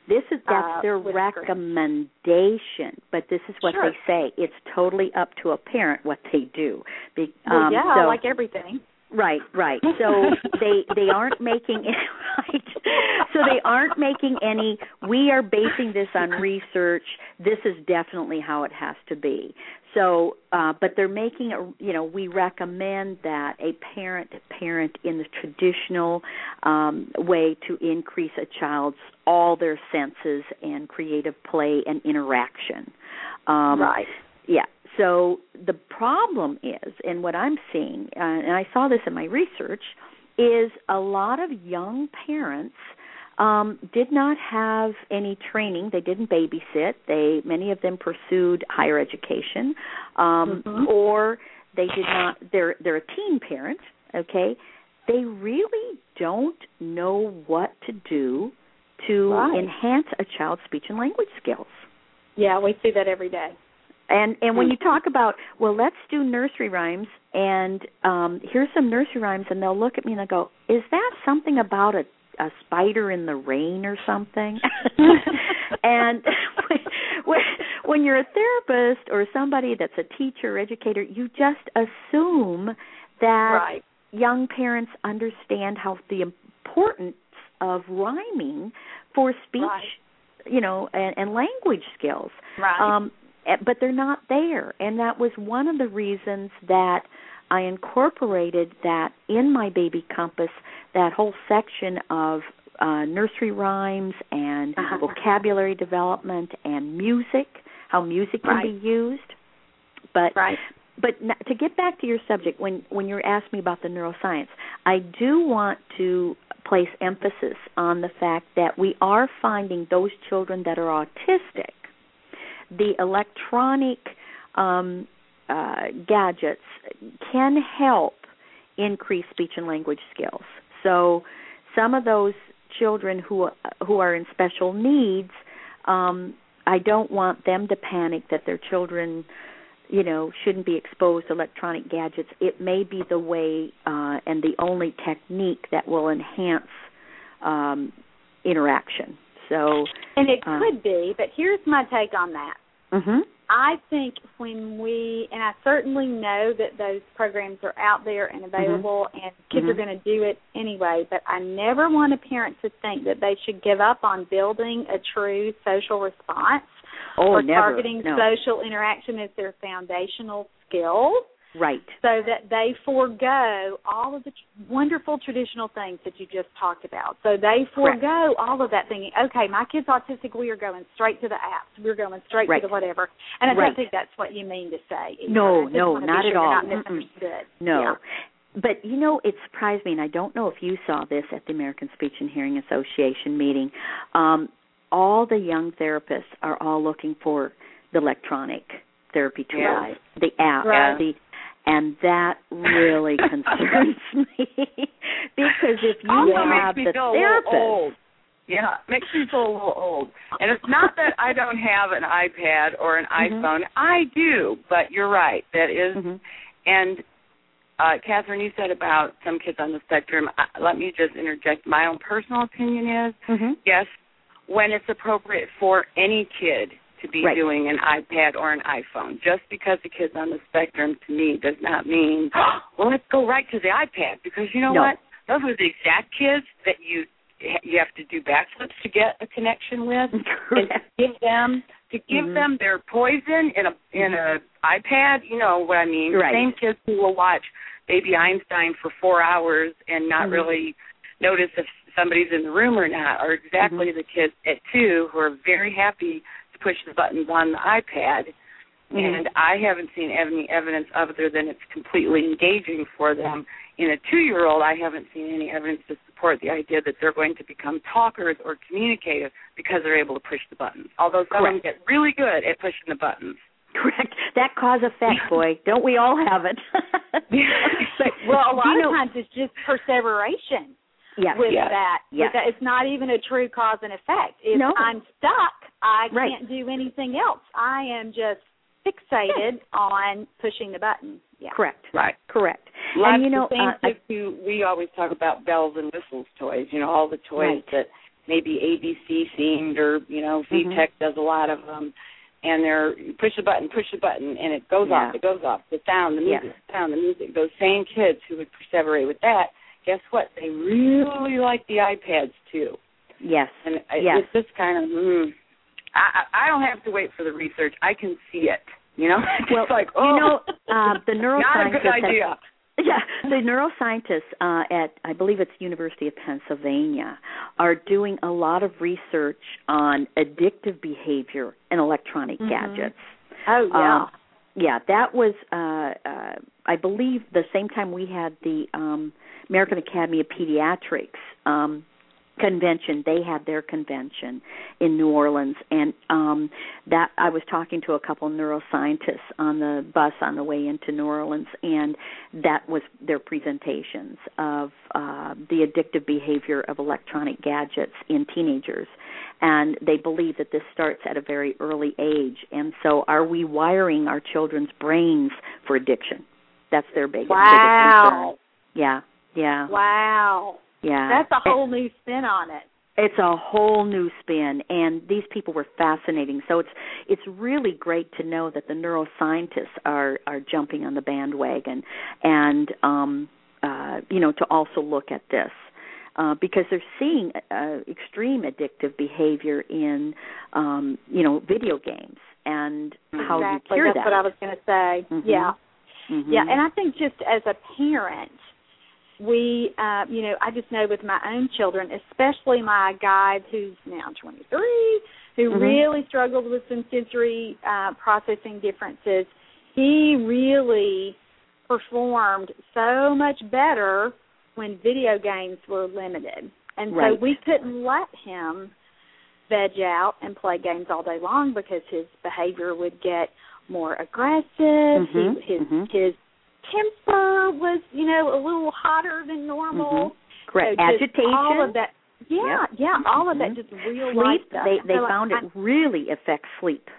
This is that's uh, their recommendation, but this is what sure. they say. It's totally up to a parent what they do. Be, well, um, yeah, so, like everything. Right, right. So they they aren't making right. So they aren't making any. We are basing this on research. This is definitely how it has to be. So, uh, but they're making a. You know, we recommend that a parent parent in the traditional um, way to increase a child's all their senses and creative play and interaction. Um, right. Yeah. So the problem is, and what I'm seeing, uh, and I saw this in my research, is a lot of young parents um, did not have any training. They didn't babysit. They many of them pursued higher education, um, mm-hmm. or they did not. They're they're a teen parent. Okay, they really don't know what to do to right. enhance a child's speech and language skills. Yeah, we see that every day. And and when you talk about well, let's do nursery rhymes, and um, here's some nursery rhymes, and they'll look at me and they'll go, "Is that something about a a spider in the rain or something?" and when, when you're a therapist or somebody that's a teacher or educator, you just assume that right. young parents understand how the importance of rhyming for speech, right. you know, and, and language skills. Right. Um, eh, but they're not there, and that was one of the reasons that I incorporated that in my baby compass. That whole section of uh, nursery rhymes and uh-huh. vocabulary development and music, how music can right. be used. But right. but to get back to your subject, when when you're asking me about the neuroscience, I do want to place emphasis on the fact that we are finding those children that are autistic, the electronic um, uh, gadgets can help increase speech and language skills. So some of those children who who are in special needs, um, I don't want them to panic that their children, you know, shouldn't be exposed to electronic gadgets. It may be the way uh, and the only technique that will enhance um, interaction. So, and it uh, could be, but here's my take on that. Mm-hmm. I think when we, and I certainly know that those programs are out there and available, mm-hmm. and kids mm-hmm. are going to do it anyway. But I never want a parent to think that they should give up on building a true social response oh, or never. targeting no. social interaction as their foundational skill. Right. So that they forego all of the wonderful traditional things that you just talked about. So they forego Correct. all of that thinking, okay, my kid's autistic, we are going straight to the apps. We're going straight right. to the whatever. And I right. don't think that's what you mean to say. Either. No, no, not be at all. Not misunderstood. No. Yeah. But you know, it surprised me, and I don't know if you saw this at the American Speech and Hearing Association meeting. Um, all the young therapists are all looking for the electronic therapy tools, Yeah. the app, Right. the and that really concerns me because if you also have makes me the feel therapist, a little old. Yeah, makes me feel a little old. And it's not that I don't have an iPad or an Mhm. iPhone. I do, but you're right. That is- Mhm. and uh Kathryn, you said about some kids on the spectrum. Uh, let me just interject. My own personal opinion is Mhm. yes, when it's appropriate for any kid to be Right. doing an iPad or an iPhone. Just because the kid's on the spectrum to me does not mean, oh, well, let's go right to the iPad because you know No. what? Those are the exact kids that you you have to do backflips to get a connection with and to give them to give Mhm. them their poison in a in a iPad, you know what I mean? Right. Same kids who will watch Baby Einstein for 4 hours and not Mhm. really notice if somebody's in the room or not are exactly Mm-hmm. the kids at 2 who are very happy push the buttons on the iPad Mhm. and I haven't seen any evidence other than it's completely engaging for them. In a two-year-old, I haven't seen any evidence to support the idea that they're going to become talkers or communicative because they're able to push the buttons. Although some of them get really good at pushing the buttons. Correct. That cause effect, boy. Don't we all have it? But well, a lot you know, of times it's just perseveration yes. with Yes. that. Yes. With that. It's not even a true cause and effect. If No. I'm stuck, I Right. can't do anything else. I am just fixated on pushing the button. Yeah. Correct. Right. Correct. Lots and you know, of the uh, same I, we always talk about bells and whistles toys. You know, all the toys Right. that maybe ABC themed or you know. VTech does a lot of them. And they're you push the button, push the button, and it goes Yeah. off. It goes off. The sound, the Yeah. music, the sound, the music. Those same kids who would perseverate with that, guess what? They really like the iPads too. yes. And I- Yes. it's just kind of, mm, I, I don't have to wait for the research. I can see it. You know, it's Well, like, oh, you know, uh, the not a neuroscientists good have- idea. Yeah, the neuroscientists uh, at I believe it's University of Pennsylvania are doing a lot of research on addictive behavior in electronic Mhm. gadgets. Oh yeah. Um, yeah, that was uh, uh, I believe the same time we had the um, American Academy of Pediatrics um, convention. They had their convention in New Orleans, and um, that I was talking to a couple neuroscientists on the bus on the way into New Orleans, and that was their presentations of uh, the addictive behavior of electronic gadgets in teenagers. And they believe that this starts at a very early age. And so, are we wiring our children's brains for addiction? That's their big, biggest Wow. concern. Yeah, yeah, Wow. yeah. That's a whole new spin on it. It's a whole new spin, and these people were fascinating. So it's it's really great to know that the neuroscientists are are jumping on the bandwagon, and um, uh, you know to also look at this uh, because they're seeing uh, extreme addictive behavior in um, you know video games and how exactly. you cure That's that. what I was going to say. Mhm. Yeah. Mhm. Yeah, and I think just as a parent, we, uh, you know, I just know with my own children, especially my guide who's now 23, who Mhm. really struggled with some sensory uh, processing differences, he really performed so much better when video games were limited. And Right. so we couldn't let him veg out and play games all day long because his behavior would get more aggressive. Mhm, He, his mhm. his temper was, you know, a little hotter than normal. Mhm. Correct. So Agitation. All of that. Yeah, Yep. yeah, all of that Mhm. just real life sleep. stuff. They they so found I, it really affects sleep.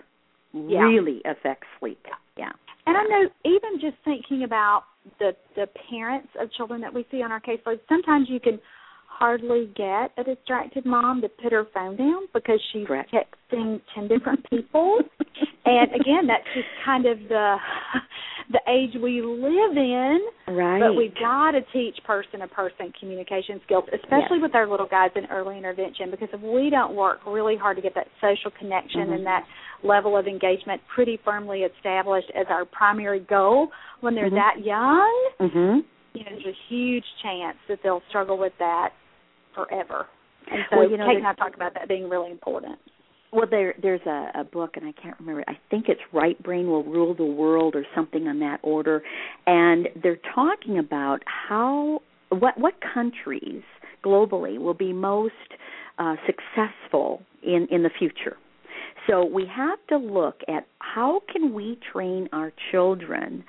Yeah. Really affects sleep. Yeah. And I know even just thinking about the the parents of children that we see on our caseload, sometimes you can hardly get a distracted mom to put her phone down because she's Correct. texting ten different people. and again, that's just kind of the the age we live in. Right. But we've got to teach person to person communication skills, especially Yes. with our little guys in early intervention, because if we don't work really hard to get that social connection Mhm. and that level of engagement pretty firmly established as our primary goal when they're Mhm. that young, Mhm. you know, there's a huge chance that they'll struggle with that forever. And so Well, you know, Kate and I talked about that being really important. Well, there there's a, a book, and I can't remember. I think it's "Right Brain Will Rule the World" or something on that order, and they're talking about how what what countries globally will be most uh, successful in in the future. So we have to look at how can we train our children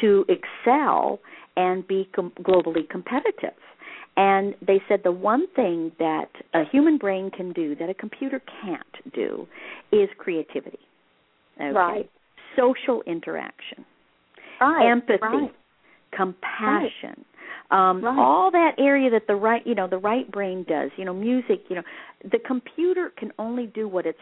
to excel and be com- globally competitive. And they said the one thing that a human brain can do that a computer can't do is creativity. Okay? Right. Social interaction, Right. empathy, Right. compassion. Um Right. all that area that the right you know the right brain does you know music you know the computer can only do what it's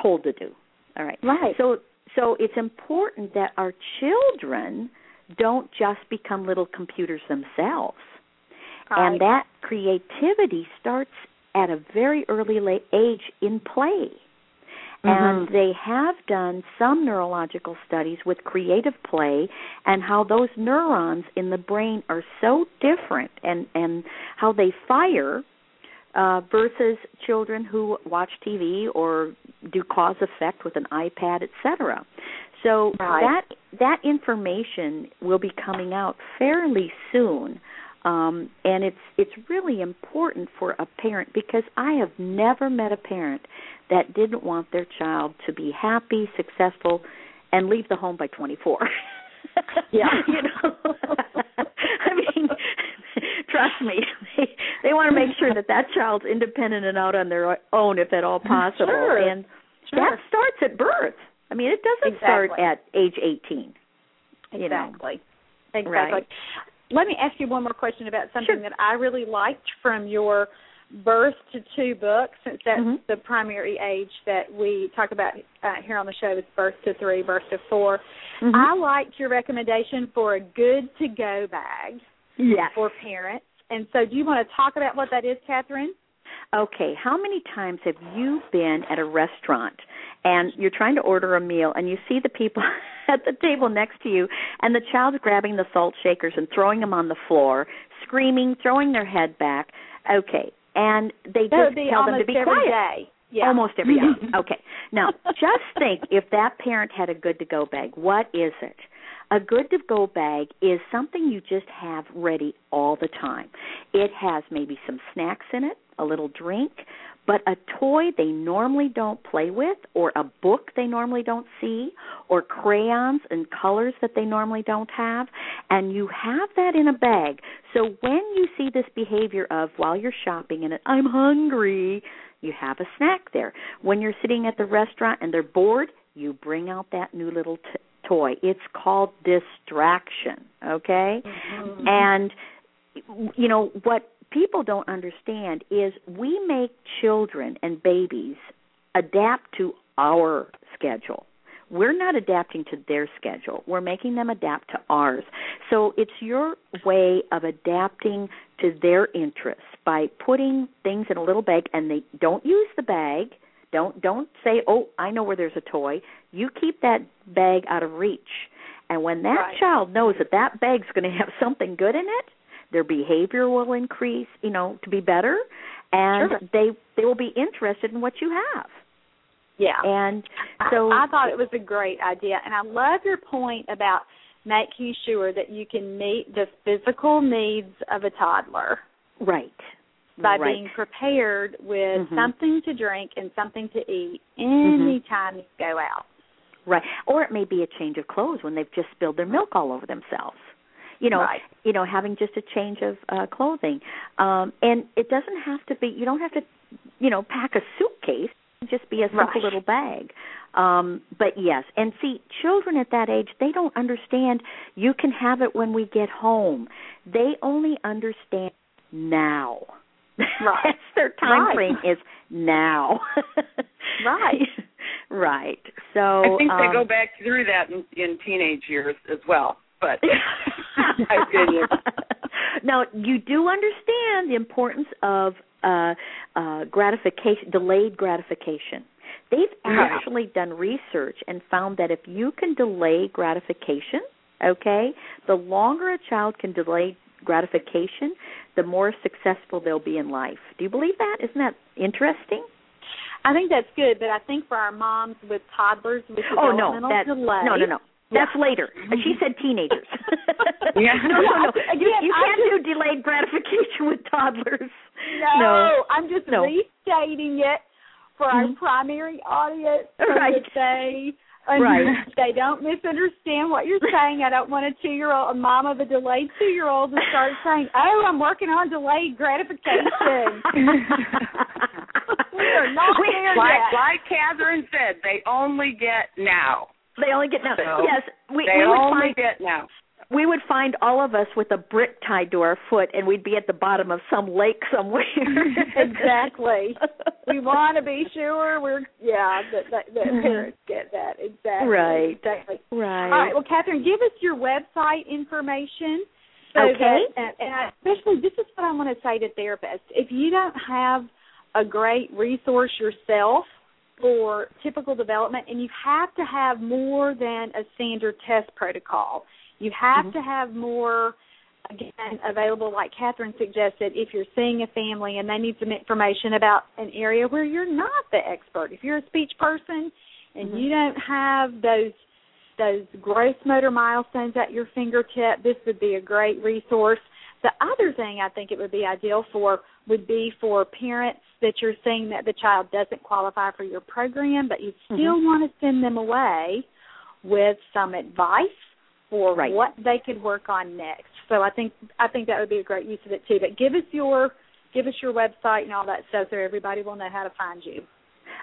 told to do all right Right. so so it's important that our children don't just become little computers themselves Right. and that creativity starts at a very early la- age in play and Mhm. they have done some neurological studies with creative play and how those neurons in the brain are so different and and how they fire uh, versus children who watch TV or do cause effect with an iPad, etc. So Right. that that information will be coming out fairly soon. Um, and it's it's really important for a parent because I have never met a parent that didn't want their child to be happy, successful, and leave the home by 24. Yeah. you know. I mean, trust me, they, they want to make sure that that child's independent and out on their own, if at all possible. Sure. And Sure. that starts at birth. I mean, it doesn't start at age 18. You know. Exactly. Exactly. Right. Let me ask you one more question about something Sure. that I really liked from your birth to two book, since that's Mhm. the primary age that we talk about uh, here on the show is birth to three, birth to 4 Mhm. I liked your recommendation for a good to go bag yes. for parents. And so, do you want to talk about what that is, Kathryn? Okay, how many times have you been at a restaurant and you're trying to order a meal and you see the people at the table next to you and the child's grabbing the salt shakers and throwing them on the floor, screaming, throwing their head back. Okay, and they That just tell them to be every quiet. day. Yeah. Almost every hour. Okay. Now, just think if that parent had a good to go bag, what is it? A good to go bag is something you just have ready all the time. It has maybe some snacks in it, a little drink, but a toy they normally don't play with, or a book they normally don't see, or crayons and colors that they normally don't have, and you have that in a bag. So when you see this behavior of while you're shopping and I'm hungry, you have a snack there. When you're sitting at the restaurant and they're bored, you bring out that new little t- toy. It's called distraction, okay? Mhm. And you know what people don't understand is we make children and babies adapt to our schedule. We're not adapting to their schedule. We're making them adapt to ours. So it's your way of adapting to their interests by putting things in a little bag and they don't use the bag. Don't don't say, "Oh, I know where there's a toy." You keep that bag out of reach. And when that Right. child knows that that bag's going to have something good in it, their behavior will increase, you know, to be better, and Sure. they they will be interested in what you have. Yeah. And so I, I thought it was a great idea, and I love your point about making sure that you can meet the physical needs of a toddler. Right. By right. being prepared with mm-hmm. something to drink and something to eat Mm-hmm. anytime you go out. Right. Or it may be a change of clothes when they've just spilled their milk all over themselves. You know, right. you know, having just a change of uh clothing. Um and it doesn't have to be you don't have to, you know, pack a suitcase. Just be a simple right. little bag. Um but yes, and see children at that age, they don't understand you can have it when we get home. They only understand now. Right. That's their time right. frame is now. right. Right. So I think um, they go back through that in, in teenage years as well. But my opinion. now you do understand the importance of uh, uh, gratification, delayed gratification. They've Right. actually done research and found that if you can delay gratification, okay, the longer a child can delay gratification, the more successful they'll be in life. Do you believe that? Isn't that interesting? I think that's good, but I think for our moms with toddlers with Oh no, developmental that delay, no, no, no. That's Yeah. later. She said teenagers. Yeah. No, no, no. Again, You, you can't do delayed gratification with toddlers. No, No. I'm just No. restating it for our Mhm. primary audience so Right. that they Right. they don't misunderstand what you're saying. I don't want a two year old a mom of a delayed two year old to start saying, Oh, I'm working on delayed gratification. we are not there like yet. like Kathryn said, they only get now. They only get now. So, yes, we, They we would only find get now. we would find all of us with a brick tied to our foot, and we'd be at the bottom of some lake somewhere. exactly. We want to be sure we're yeah that that, that mm-hmm. parents get that exactly. Right. Exactly. right. All right. Well, Kathryn, give us your website information. So Okay. That, and, and especially, this is what I want to say to therapists: if you don't have a great resource yourself for typical development, and you have to have more than a standard test protocol, you have Mhm. to have more. Again, available like Kathryn suggested, if you're seeing a family and they need some information about an area where you're not the expert. If you're a speech person and Mhm. you don't have those those gross motor milestones at your fingertip, this would be a great resource. The other thing I think it would be ideal for would be for parents that you're seeing that the child doesn't qualify for your program, but you mm-hmm. still want to send them away with some advice for Right. what they could work on next. So I think I think that would be a great use of it too. But give us your give us your website and all that stuff so everybody will know how to find you.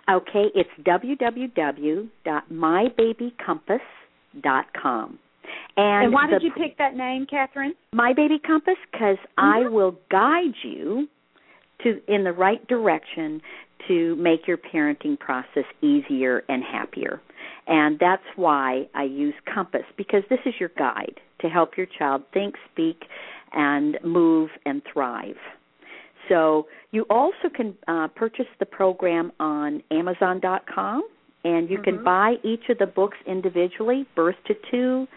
Okay, it's www.mybabycompass.com. And, And, why did you pick that name, Kathryn? My Baby Compass because I Mhm. will guide you to in the right direction to make your parenting process easier and happier. And that's why I use Compass because this is your guide to help your child think, speak, and move and thrive. So you also can uh, purchase the program on Amazon.com, and you can Mhm. buy each of the books individually: Birth to Two,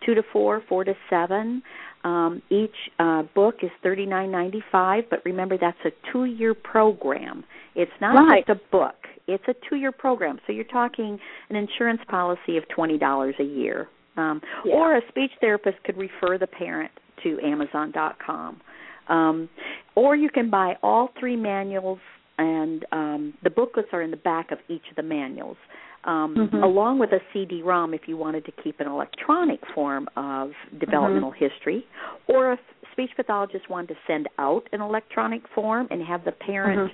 Two to Four, Four to Seven. Um, each uh, book is thirty nine ninety five, but remember that's a two year program. It's not Right. just a book; it's a two year program. So you're talking an insurance policy of twenty dollars a year, um, Yeah. or a speech therapist could refer the parent to Amazon.com. Um, or you can buy all three manuals, and um, the booklets are in the back of each of the manuals, um, Mhm. along with a CD-ROM if you wanted to keep an electronic form of developmental history, or if speech pathologists wanted to send out an electronic form and have the parent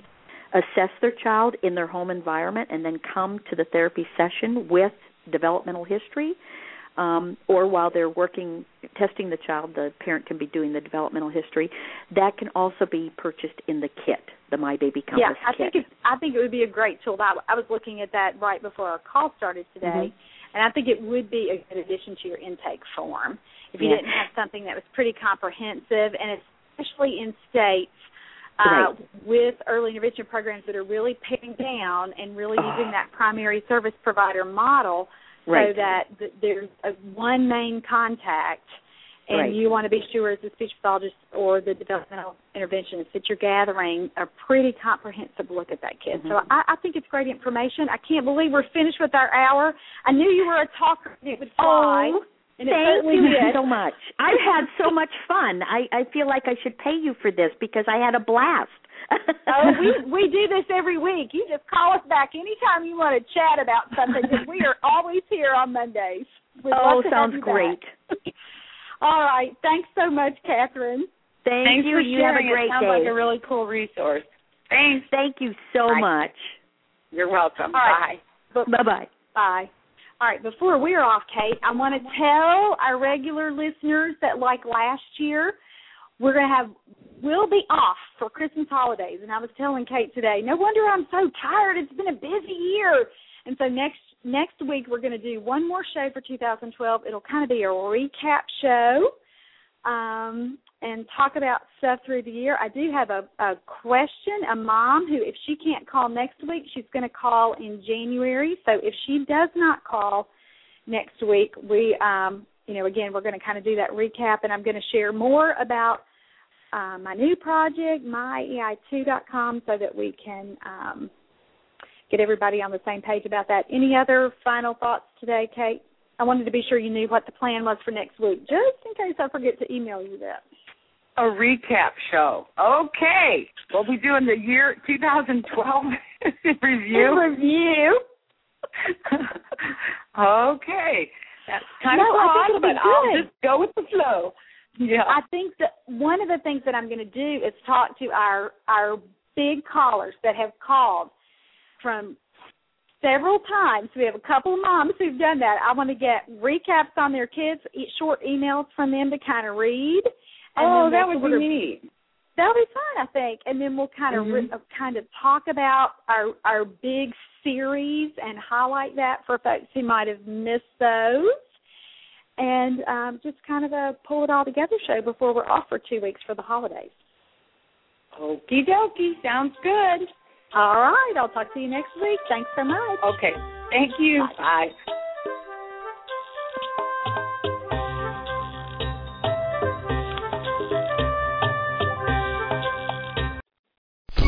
assess their child in their home environment and then come to the therapy session with developmental history um, or while they're working testing the child the parent can be doing the developmental history that can also be purchased in the kit the my baby compass yeah, I kit think it's, I think it would be a great tool. I, I was looking at that right before our call started today, Mhm. and I think it would be a good addition to your intake form if you Yeah. didn't have something that was pretty comprehensive, and especially in states. Uh, with early intervention programs that are really paying down and really Oh. using that primary service provider model so that th- there's a one main contact and right. you want to be sure as the speech pathologist or the developmental interventionist that you're gathering a pretty comprehensive look at that kid. Mm-hmm. So I, I think it's great information. I can't believe we're finished with our hour. I knew you were a talker and it would fly. Oh, and Thank you did. so much. I've had so much fun. I I feel like I should pay you for this because I had a blast. Oh, we we do this every week. You just call us back anytime you want to chat about something because we are always here on Mondays. We'd oh, love to have sounds great. All right. Thanks so much, Kathryn. Thank Thanks you. for you have a great it sounds day. like a really cool resource. Thanks. Thank you so Bye. much. You're welcome. All right. Bye. Bye bye. Bye. All right, before we're off, Kate, I want to tell our regular listeners that, like last year, we're to have we'll be off for Christmas holidays. And I was telling Kate today, no wonder I'm so tired. It's been a busy year. And so next next week we're to do one more show for 2012. It'll kind of be a recap show. Um, and talk about stuff through the year. I do have a, a question. A mom who, if she can't call next week, she's going to call in January. So if she does not call next week, we, um, you know, again, we're going to kind of do that recap, and I'm going to share more about uh, my new project, myei2.com, so that we can um, get everybody on the same page about that. Any other final thoughts today, Kate? I wanted to be sure you knew what the plan was for next week, just in case I forget to email you that. A recap show. Okay. We'll be doing the year 2012 review. Review. okay. That's kind No, of odd, but I'll just go with the flow. Yeah. I think that one of the things that I'm going to do is talk to our our big callers that have called from several times. We have a couple of moms who've done that. I want to get recaps on their kids, short emails from them to kind of read. And oh, that would sort be neat. That'll be fun, I think. And then we'll kind of Mhm. re- uh, kind of talk about our our big series and highlight that for folks who might have missed those. And um, just kind of a pull it all together show before we're off for two weeks for the holidays. Okie dokie. Sounds good. All right, I'll talk to you next week. Thanks so much. Okay. Thank you. Bye.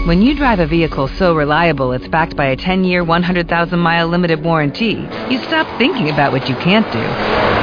When you drive a vehicle so reliable it's backed by a 10 year, 100,000 mile limited warranty, you stop thinking about what you can't do